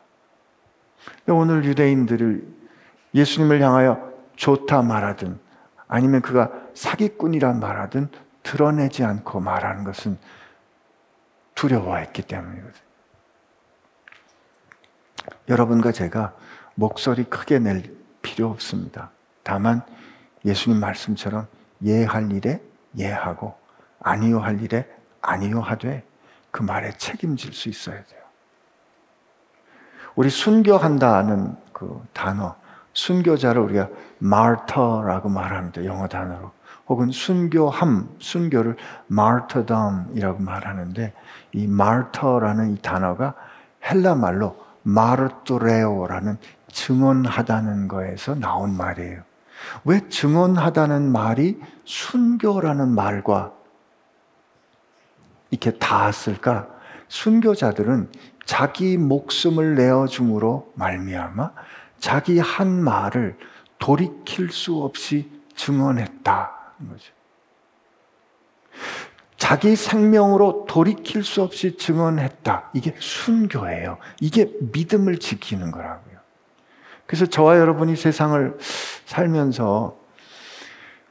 Speaker 1: 오늘 유대인들을 예수님을 향하여 좋다 말하든 아니면 그가 사기꾼이라 말하든 드러내지 않고 말하는 것은 두려워했기 때문이거든요. 여러분과 제가 목소리 크게 낼 필요 없습니다. 다만 예수님 말씀처럼 예할 일에 예하고 아니요 할 일에 아니요 하되 그 말에 책임질 수 있어야 돼요. 우리 순교한다는 그 단어, 순교자를 우리가 martyr라고 말합니다. 영어 단어로. 혹은 순교함, 순교를 martyrdom이라고 말하는데 이 martyr라는 이 단어가 헬라 말로 마르토레오라는 증언하다는 거에서 나온 말이에요. 왜 증언하다는 말이 순교라는 말과 이렇게 닿았을까? 순교자들은 자기 목숨을 내어 줌으로 말미암아 자기 한 말을 돌이킬 수 없이 증언했다. 자기 생명으로 돌이킬 수 없이 증언했다. 이게 순교예요. 이게 믿음을 지키는 거라고요. 그래서 저와 여러분이 세상을 살면서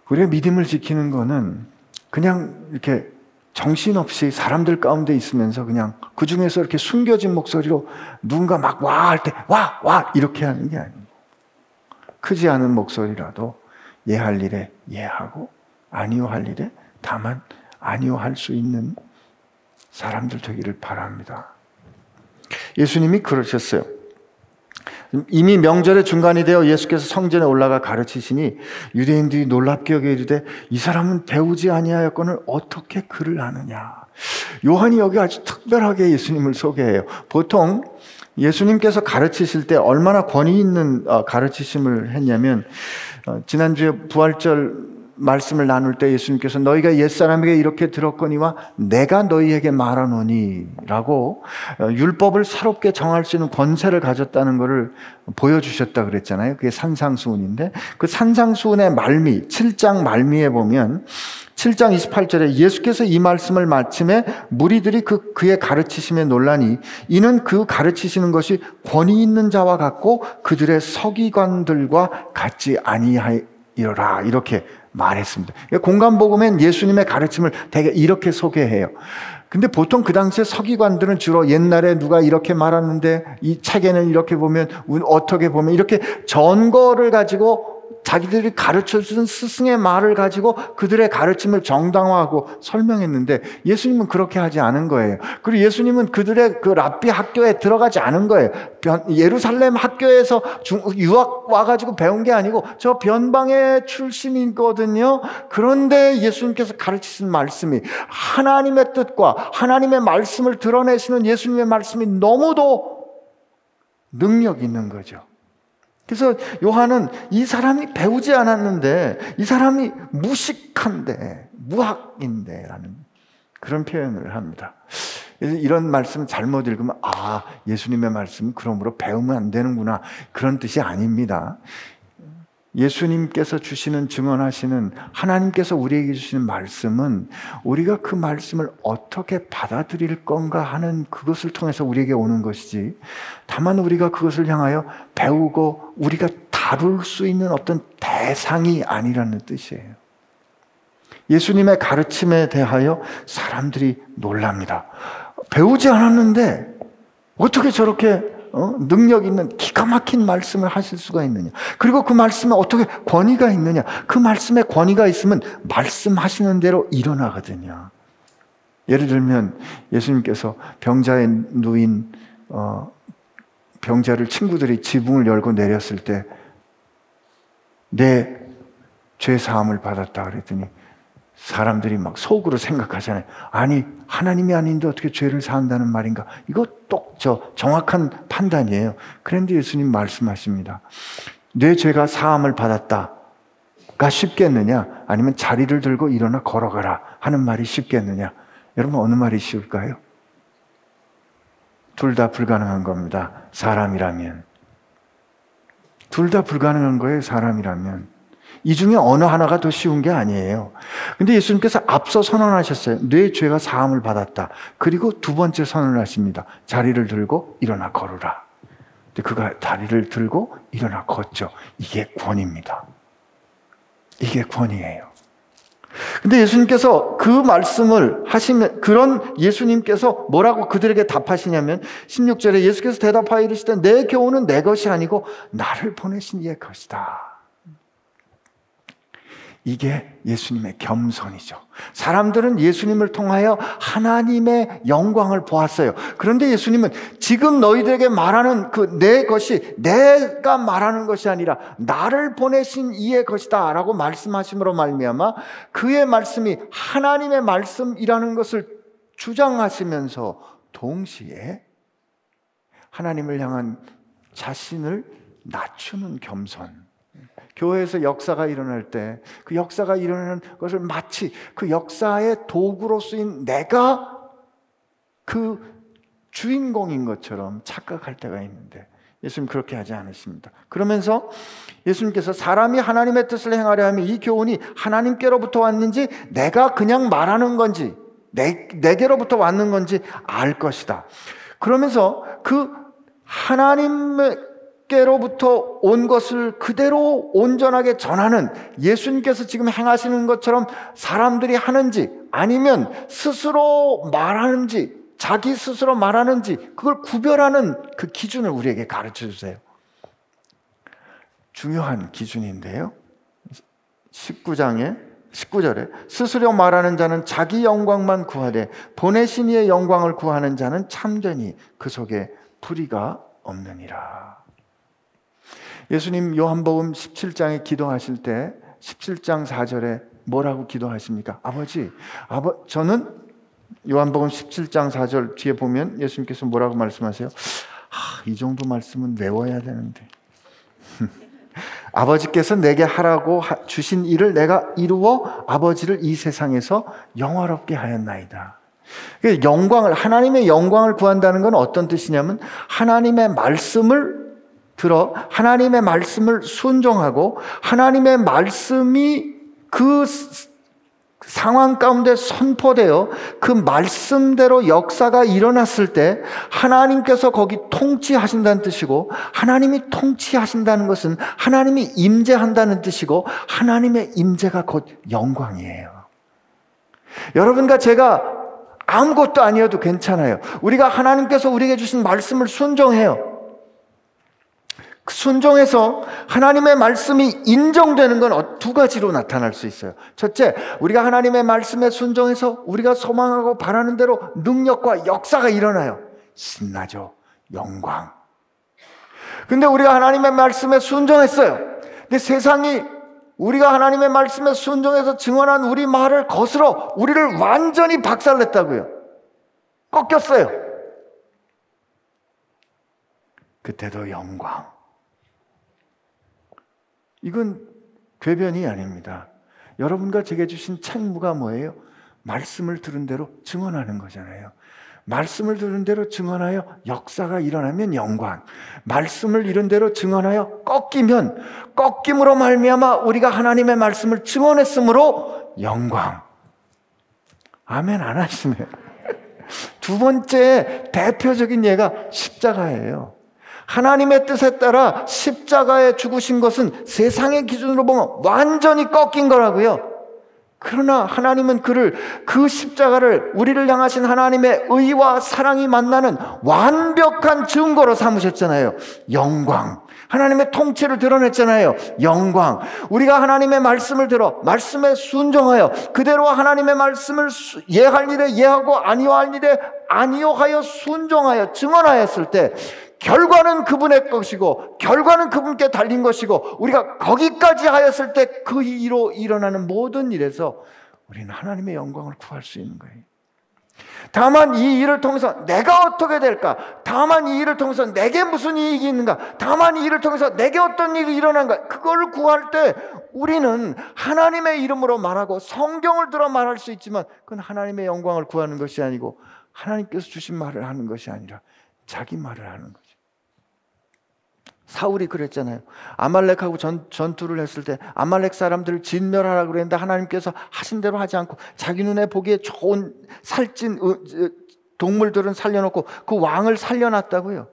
Speaker 1: 우리가 믿음을 지키는 거는 그냥 이렇게 정신없이 사람들 가운데 있으면서 그냥 그 중에서 이렇게 숨겨진 목소리로 누군가 막 와 할 때 와, 와! 이렇게 하는 게 아니고 크지 않은 목소리라도 예할 일에 예하고 아니요 할 일에 다만 아니요 할 수 있는 사람들 되기를 바랍니다. 예수님이 그러셨어요. 이미 명절의 중간이 되어 예수께서 성전에 올라가 가르치시니 유대인들이 놀랍게 여겨 이르되 이 사람은 배우지 아니하였거늘 어떻게 글을 아느냐. 요한이 여기 아주 특별하게 예수님을 소개해요. 보통 예수님께서 가르치실 때 얼마나 권위 있는 어, 가르치심을 했냐면 어, 지난주에 부활절 말씀을 나눌 때 예수님께서 너희가 옛사람에게 이렇게 들었거니와 내가 너희에게 말하노니라고 어, 율법을 새롭게 정할 수 있는 권세를 가졌다는 것을 보여주셨다 그랬잖아요. 그게 산상수훈인데 그 산상수훈의 말미 7장 말미에 보면 7장 28절에 예수께서 이 말씀을 마침에 무리들이 그 그의 가르치심에 논란이 이는 그 가르치시는 것이 권위 있는 자와 같고 그들의 서기관들과 같지 아니하리라 이렇게 말했습니다. 공간복음엔 예수님의 가르침을 되게 이렇게 소개해요. 근데 보통 그 당시에 서기관들은 주로 옛날에 누가 이렇게 말하는데 이 책에는 이렇게 보면 어떻게 보면 이렇게 전거를 가지고 자기들이 가르쳐 준 스승의 말을 가지고 그들의 가르침을 정당화하고 설명했는데 예수님은 그렇게 하지 않은 거예요. 그리고 예수님은 그들의 그 랍비 학교에 들어가지 않은 거예요. 예루살렘 학교에서 유학 와가지고 배운 게 아니고 저 변방의 출신이거든요. 그런데 예수님께서 가르치신 말씀이 하나님의 뜻과 하나님의 말씀을 드러내시는 예수님의 말씀이 너무도 능력 있는 거죠. 그래서 요한은 이 사람이 배우지 않았는데 이 사람이 무식한데 무학인데 라는 그런 표현을 합니다. 이런 말씀 잘못 읽으면 아 예수님의 말씀 그러므로 배우면 안 되는구나 그런 뜻이 아닙니다. 예수님께서 주시는 증언하시는 하나님께서 우리에게 주시는 말씀은 우리가 그 말씀을 어떻게 받아들일 건가 하는 그것을 통해서 우리에게 오는 것이지 다만 우리가 그것을 향하여 배우고 우리가 다룰 수 있는 어떤 대상이 아니라는 뜻이에요. 예수님의 가르침에 대하여 사람들이 놀랍니다. 배우지 않았는데 어떻게 저렇게 어? 능력 있는 기가 막힌 말씀을 하실 수가 있느냐. 그리고 그 말씀에 어떻게 권위가 있느냐. 그 말씀에 권위가 있으면 말씀하시는 대로 일어나거든요. 예를 들면 예수님께서 병자에 누인 어, 병자를 친구들이 지붕을 열고 내렸을 때 내 죄 사함을 받았다 그랬더니 사람들이 막 속으로 생각하잖아요. 아니, 하나님이 아닌데 어떻게 죄를 사한다는 말인가? 이거 똑저 정확한 판단이에요. 그런데 예수님 말씀하십니다. 내 죄가 사함을 받았다가 쉽겠느냐? 아니면 자리를 들고 일어나 걸어가라 하는 말이 쉽겠느냐? 여러분 어느 말이 쉬울까요? 둘 다 불가능한 겁니다. 사람이라면. 둘 다 불가능한 거예요, 사람이라면. 이 중에 어느 하나가 더 쉬운 게 아니에요. 근데 예수님께서 앞서 선언하셨어요. 내 죄가 사함을 받았다. 그리고 두 번째 선언하십니다. 자리를 들고 일어나 걸으라. 근데 그가 다리를 들고 일어나 걷죠. 이게 권입니다. 이게 권이에요. 근데 예수님께서 그 말씀을 하시면, 그런 예수님께서 뭐라고 그들에게 답하시냐면, 16절에 예수께서 대답하여 이르시되, 내 교훈은 내 것이 아니고, 나를 보내신 이의 것이다. 이게 예수님의 겸손이죠. 사람들은 예수님을 통하여 하나님의 영광을 보았어요. 그런데 예수님은 지금 너희들에게 말하는 그 내 것이 내가 말하는 것이 아니라 나를 보내신 이의 것이다라고 말씀하심으로 말미암아 그의 말씀이 하나님의 말씀이라는 것을 주장하시면서 동시에 하나님을 향한 자신을 낮추는 겸손. 교회에서 역사가 일어날 때 그 역사가 일어나는 것을 마치 그 역사의 도구로 쓰인 내가 그 주인공인 것처럼 착각할 때가 있는데 예수님 그렇게 하지 않으십니다. 그러면서 예수님께서 사람이 하나님의 뜻을 행하려 하면 이 교훈이 하나님께로부터 왔는지 내가 그냥 말하는 건지 내, 내게로부터 왔는 건지 알 것이다. 그러면서 그 하나님의 하나님께로부터 온 것을 그대로 온전하게 전하는 예수님께서 지금 행하시는 것처럼 사람들이 하는지 아니면 스스로 말하는지 자기 스스로 말하는지 그걸 구별하는 그 기준을 우리에게 가르쳐 주세요. 중요한 기준인데요. 19장에 19절에 스스로 말하는 자는 자기 영광만 구하되 보내신 이의 영광을 구하는 자는 참되니 그 속에 불의가 없느니라. 예수님 요한복음 17장에 기도하실 때 17장 4절에 뭐라고 기도하십니까? 아버지, 아버 저는 요한복음 17장 4절 뒤에 보면 예수님께서 뭐라고 말씀하세요? 아, 이 정도 말씀은 외워야 되는데. 아버지께서 내게 하라고 주신 일을 내가 이루어 아버지를 이 세상에서 영화롭게 하였나이다. 그 영광을 하나님의 영광을 구한다는 건 어떤 뜻이냐면 하나님의 말씀을 들어 하나님의 말씀을 순종하고 하나님의 말씀이 그 상황 가운데 선포되어 그 말씀대로 역사가 일어났을 때 하나님께서 거기 통치하신다는 뜻이고 하나님이 통치하신다는 것은 하나님이 임재한다는 뜻이고 하나님의 임재가 곧 영광이에요. 여러분과 제가 아무것도 아니어도 괜찮아요. 우리가 하나님께서 우리에게 주신 말씀을 순종해요. 순종해서 하나님의 말씀이 인정되는 건 두 가지로 나타날 수 있어요. 첫째, 우리가 하나님의 말씀에 순종해서 우리가 소망하고 바라는 대로 능력과 역사가 일어나요. 신나죠. 영광. 근데 우리가 하나님의 말씀에 순종했어요. 근데 세상이 우리가 하나님의 말씀에 순종해서 증언한 우리 말을 거스러 우리를 완전히 박살냈다고요. 꺾였어요. 그때도 영광. 이건 궤변이 아닙니다. 여러분과 제게 주신 책무가 뭐예요? 말씀을 들은 대로 증언하는 거잖아요. 말씀을 들은 대로 증언하여 역사가 일어나면 영광. 말씀을 이룬 대로 증언하여 꺾이면 꺾임으로 말미암아 우리가 하나님의 말씀을 증언했으므로 영광. 아멘 안 하시면 두 번째 대표적인 예가 십자가예요. 하나님의 뜻에 따라 십자가에 죽으신 것은 세상의 기준으로 보면 완전히 꺾인 거라고요. 그러나 하나님은 그를 그 십자가를 우리를 향하신 하나님의 의와 사랑이 만나는 완벽한 증거로 삼으셨잖아요. 영광. 하나님의 통치를 드러냈잖아요. 영광. 우리가 하나님의 말씀을 들어 말씀에 순종하여 그대로 하나님의 말씀을 예할 일에 예하고 아니할 일에 아니요하여 순종하여 증언하였을 때 결과는 그분의 것이고 결과는 그분께 달린 것이고 우리가 거기까지 하였을 때 그 이로 일어나는 모든 일에서 우리는 하나님의 영광을 구할 수 있는 거예요. 다만 이 일을 통해서 내가 어떻게 될까? 다만 이 일을 통해서 내게 무슨 이익이 있는가? 다만 이 일을 통해서 내게 어떤 일이 일어난가? 그걸 구할 때 우리는 하나님의 이름으로 말하고 성경을 들어 말할 수 있지만 그건 하나님의 영광을 구하는 것이 아니고 하나님께서 주신 말을 하는 것이 아니라 자기 말을 하는 거죠. 사울이 그랬잖아요. 아말렉하고 전, 전투를 했을 때 아말렉 사람들을 진멸하라고 그랬는데 하나님께서 하신 대로 하지 않고 자기 눈에 보기에 좋은 살찐 동물들은 살려놓고 그 왕을 살려놨다고요.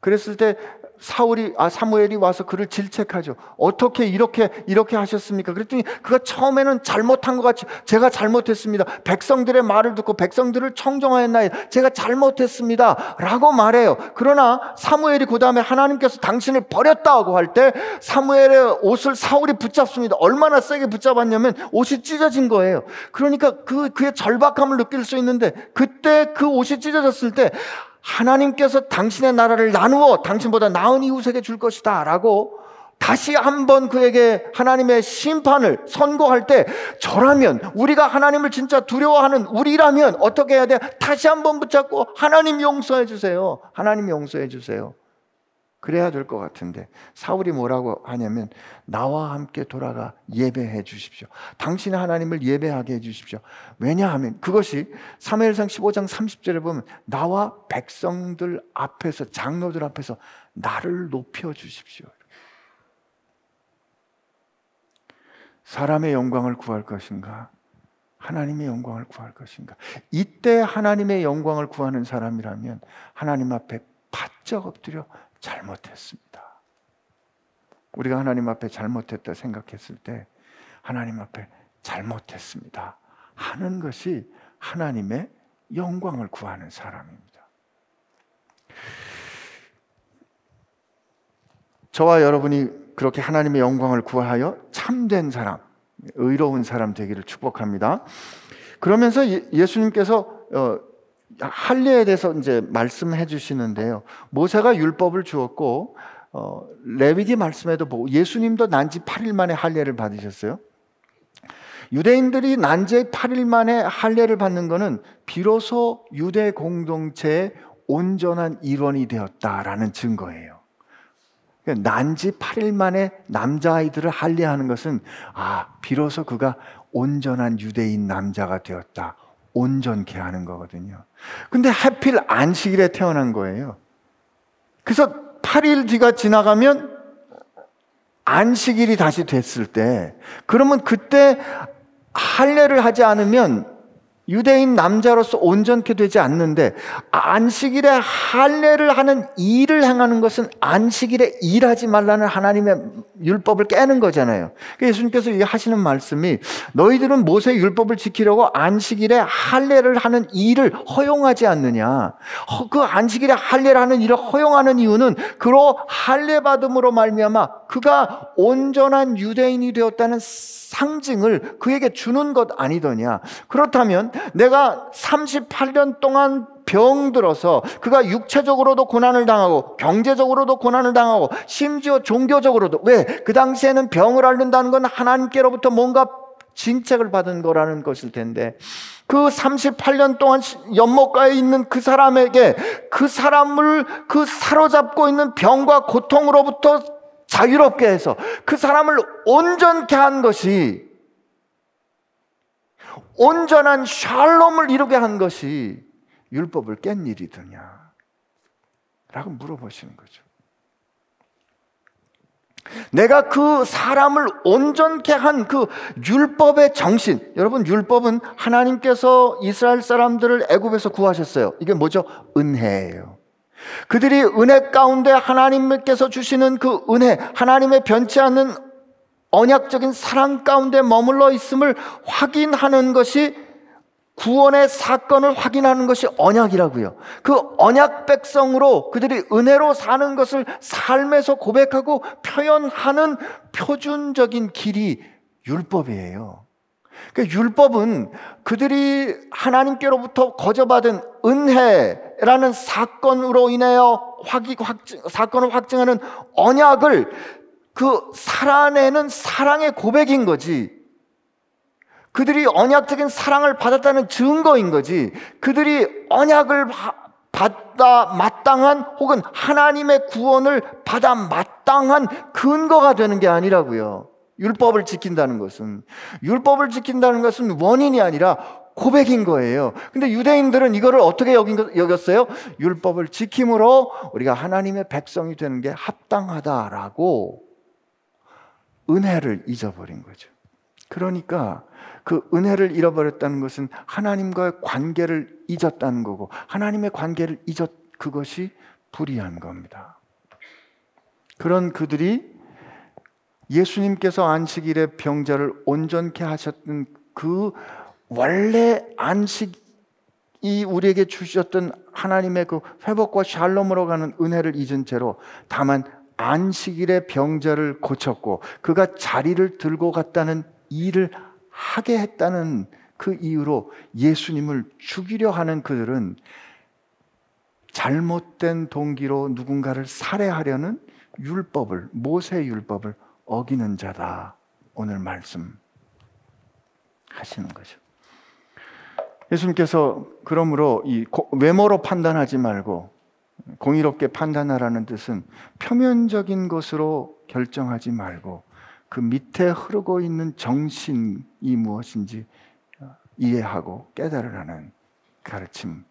Speaker 1: 그랬을 때 사울이 아 사무엘이 와서 그를 질책하죠. 어떻게 이렇게 이렇게 하셨습니까? 그랬더니 그가 처음에는 잘못한 것 같이 제가 잘못했습니다. 백성들의 말을 듣고 백성들을 청정하였나요? 제가 잘못했습니다라고 말해요. 그러나 사무엘이 그 다음에 하나님께서 당신을 버렸다고 할 때 사무엘의 옷을 사울이 붙잡습니다. 얼마나 세게 붙잡았냐면 옷이 찢어진 거예요. 그러니까 그 그의 절박함을 느낄 수 있는데 그때 그 옷이 찢어졌을 때 하나님께서 당신의 나라를 나누어 당신보다 나은 이웃에게 줄 것이다 라고 다시 한번 그에게 하나님의 심판을 선고할 때 저라면 우리가 하나님을 진짜 두려워하는 우리라면 어떻게 해야 돼? 다시 한번 붙잡고 하나님 용서해 주세요. 하나님 용서해 주세요. 그래야 될 것 같은데 사울이 뭐라고 하냐면 나와 함께 돌아가 예배해 주십시오. 당신의 하나님을 예배하게 해 주십시오. 왜냐하면 그것이 사무엘상 15장 30절에 보면 나와 백성들 앞에서 장로들 앞에서 나를 높여 주십시오. 사람의 영광을 구할 것인가? 하나님의 영광을 구할 것인가? 이때 하나님의 영광을 구하는 사람이라면 하나님 앞에 바짝 엎드려 잘못했습니다. 우리가 하나님 앞에 잘못했다 생각했을 때 하나님 앞에 잘못했습니다. 하는 것이 하나님의 영광을 구하는 사람입니다. 저와 여러분이 그렇게 하나님의 영광을 구하여 참된 사람, 의로운 사람 되기를 축복합니다. 그러면서 예수님께서 어, 할례에 대해서 이제 말씀해 주시는데요. 모세가 율법을 주었고 어, 레위기 말씀에도 보고 예수님도 난지 8일 만에 할례를 받으셨어요. 유대인들이 난지 8일 만에 할례를 받는 것은 비로소 유대 공동체의 온전한 일원이 되었다라는 증거예요. 난지 8일 만에 남자아이들을 할례하는 것은 아, 비로소 그가 온전한 유대인 남자가 되었다. 온전케 하는 거거든요. 근데 하필 안식일에 태어난 거예요. 그래서 8일 뒤가 지나가면 안식일이 다시 됐을 때 그러면 그때 할례를 하지 않으면 유대인 남자로서 온전케 되지 않는데 안식일에 할례를 하는 일을 행하는 것은 안식일에 일하지 말라는 하나님의 율법을 깨는 거잖아요. 예수님께서 하시는 말씀이 너희들은 모세 율법을 지키려고 안식일에 할례를 하는 일을 허용하지 않느냐. 그 안식일에 할례를 하는 일을 허용하는 이유는 그로 할례 받음으로 말미암아 그가 온전한 유대인이 되었다는 상징을 그에게 주는 것 아니더냐. 그렇다면 내가 38년 동안 병들어서 그가 육체적으로도 고난을 당하고 경제적으로도 고난을 당하고 심지어 종교적으로도 왜? 그 당시에는 병을 앓는다는 건 하나님께로부터 뭔가 진책을 받은 거라는 것일 텐데 그 38년 동안 연못가에 있는 그 사람에게 그 사람을 그 사로잡고 있는 병과 고통으로부터 자유롭게 해서 그 사람을 온전케 한 것이 온전한 샬롬을 이루게 한 것이 율법을 깬 일이더냐? 라고 물어보시는 거죠. 내가 그 사람을 온전케 한 그 율법의 정신. 여러분 율법은 하나님께서 이스라엘 사람들을 애굽에서 구하셨어요. 이게 뭐죠? 은혜예요. 그들이 은혜 가운데 하나님께서 주시는 그 은혜, 하나님의 변치 않는 언약적인 사랑 가운데 머물러 있음을 확인하는 것이 구원의 사건을 확인하는 것이 언약이라고요. 그 언약 백성으로 그들이 은혜로 사는 것을 삶에서 고백하고 표현하는 표준적인 길이 율법이에요. 그 율법은 그들이 하나님께로부터 거저받은 은혜 라는 사건으로 인하여 확이 확증, 사건을 확증하는 언약을 그 살아내는 사랑의 고백인 거지. 그들이 언약적인 사랑을 받았다는 증거인 거지. 그들이 언약을 받다 마땅한 혹은 하나님의 구원을 받아 마땅한 근거가 되는 게 아니라고요. 율법을 지킨다는 것은 율법을 지킨다는 것은 원인이 아니라 고백인 거예요. 근데 유대인들은 이거를 어떻게 여겼어요? 율법을 지킴으로 우리가 하나님의 백성이 되는 게 합당하다라고 은혜를 잊어버린 거죠. 그러니까 그 은혜를 잃어버렸다는 것은 하나님과의 관계를 잊었다는 거고 하나님의 관계를 잊었 그것이 불의한 겁니다. 그런 그들이 예수님께서 안식일에 병자를 온전케 하셨던 그 원래 안식이 우리에게 주셨던 하나님의 그 회복과 샬롬으로 가는 은혜를 잊은 채로 다만 안식일에 병자를 고쳤고 그가 자리를 들고 갔다는 일을 하게 했다는 그 이유로 예수님을 죽이려 하는 그들은 잘못된 동기로 누군가를 살해하려는 율법을 모세 율법을 어기는 자다. 오늘 말씀 하시는 거죠. 예수님께서 그러므로 이 외모로 판단하지 말고 공의롭게 판단하라는 뜻은 표면적인 것으로 결정하지 말고 그 밑에 흐르고 있는 정신이 무엇인지 이해하고 깨달으라는 가르침입니다.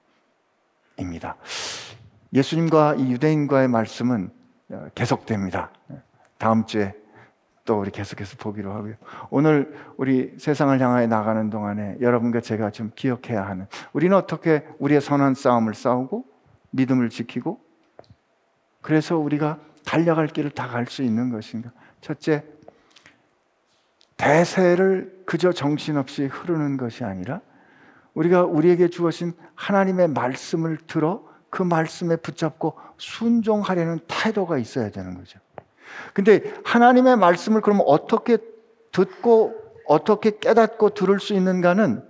Speaker 1: 예수님과 이 유대인과의 말씀은 계속됩니다. 다음 주에 또 우리 계속해서 보기로 하고요. 오늘 우리 세상을 향하여 나가는 동안에 여러분과 제가 좀 기억해야 하는 우리는 어떻게 우리의 선한 싸움을 싸우고 믿음을 지키고 그래서 우리가 달려갈 길을 다 갈 수 있는 것인가? 첫째, 대세를 그저 정신없이 흐르는 것이 아니라 우리가 우리에게 주어진 하나님의 말씀을 들어 그 말씀에 붙잡고 순종하려는 태도가 있어야 되는 거죠. 근데 하나님의 말씀을 그러면 어떻게 듣고 어떻게 깨닫고 들을 수 있는가는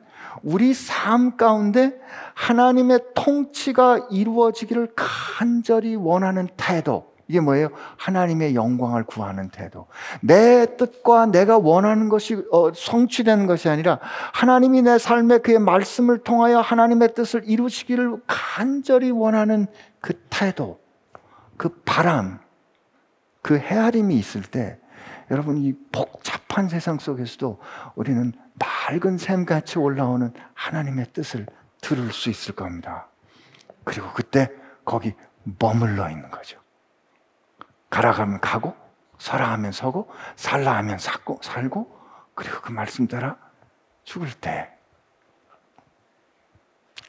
Speaker 1: 우리 삶 가운데 하나님의 통치가 이루어지기를 간절히 원하는 태도, 이게 뭐예요? 하나님의 영광을 구하는 태도. 내 뜻과 내가 원하는 것이 어, 성취되는 것이 아니라 하나님이 내 삶에 그의 말씀을 통하여 하나님의 뜻을 이루시기를 간절히 원하는 그 태도, 그 바람, 그 헤아림이 있을 때 여러분 이 복잡한 세상 속에서도 우리는 맑은 샘같이 올라오는 하나님의 뜻을 들을 수 있을 겁니다. 그리고 그때 거기 머물러 있는 거죠. 가라 하면 가고 서라 하면 서고 살라 하면 살고 살고 그리고 그 말씀 따라 죽을 때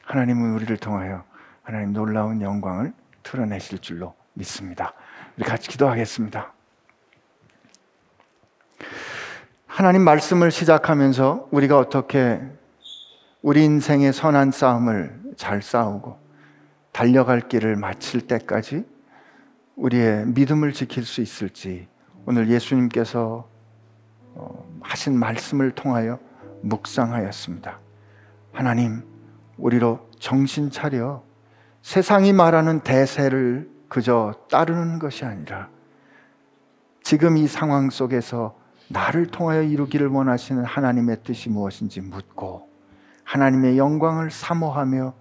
Speaker 1: 하나님은 우리를 통하여 하나님 놀라운 영광을 드러내실 줄로 믿습니다. 우리 같이 기도하겠습니다. 하나님 말씀을 시작하면서 우리가 어떻게 우리 인생의 선한 싸움을 잘 싸우고 달려갈 길을 마칠 때까지 우리의 믿음을 지킬 수 있을지 오늘 예수님께서 어, 하신 말씀을 통하여 묵상하였습니다. 하나님, 우리로 정신 차려 세상이 말하는 대세를 그저 따르는 것이 아니라 지금 이 상황 속에서 나를 통하여 이루기를 원하시는 하나님의 뜻이 무엇인지 묻고 하나님의 영광을 사모하며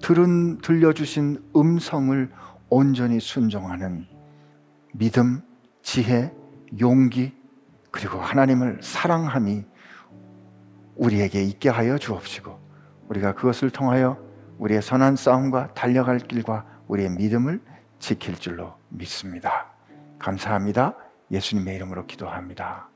Speaker 1: 들은 들려주신 음성을 온전히 순종하는 믿음, 지혜, 용기, 그리고 하나님을 사랑함이 우리에게 있게 하여 주옵시고, 우리가 그것을 통하여 우리의 선한 싸움과 달려갈 길과 우리의 믿음을 지킬 줄로 믿습니다. 감사합니다. 예수님의 이름으로 기도합니다.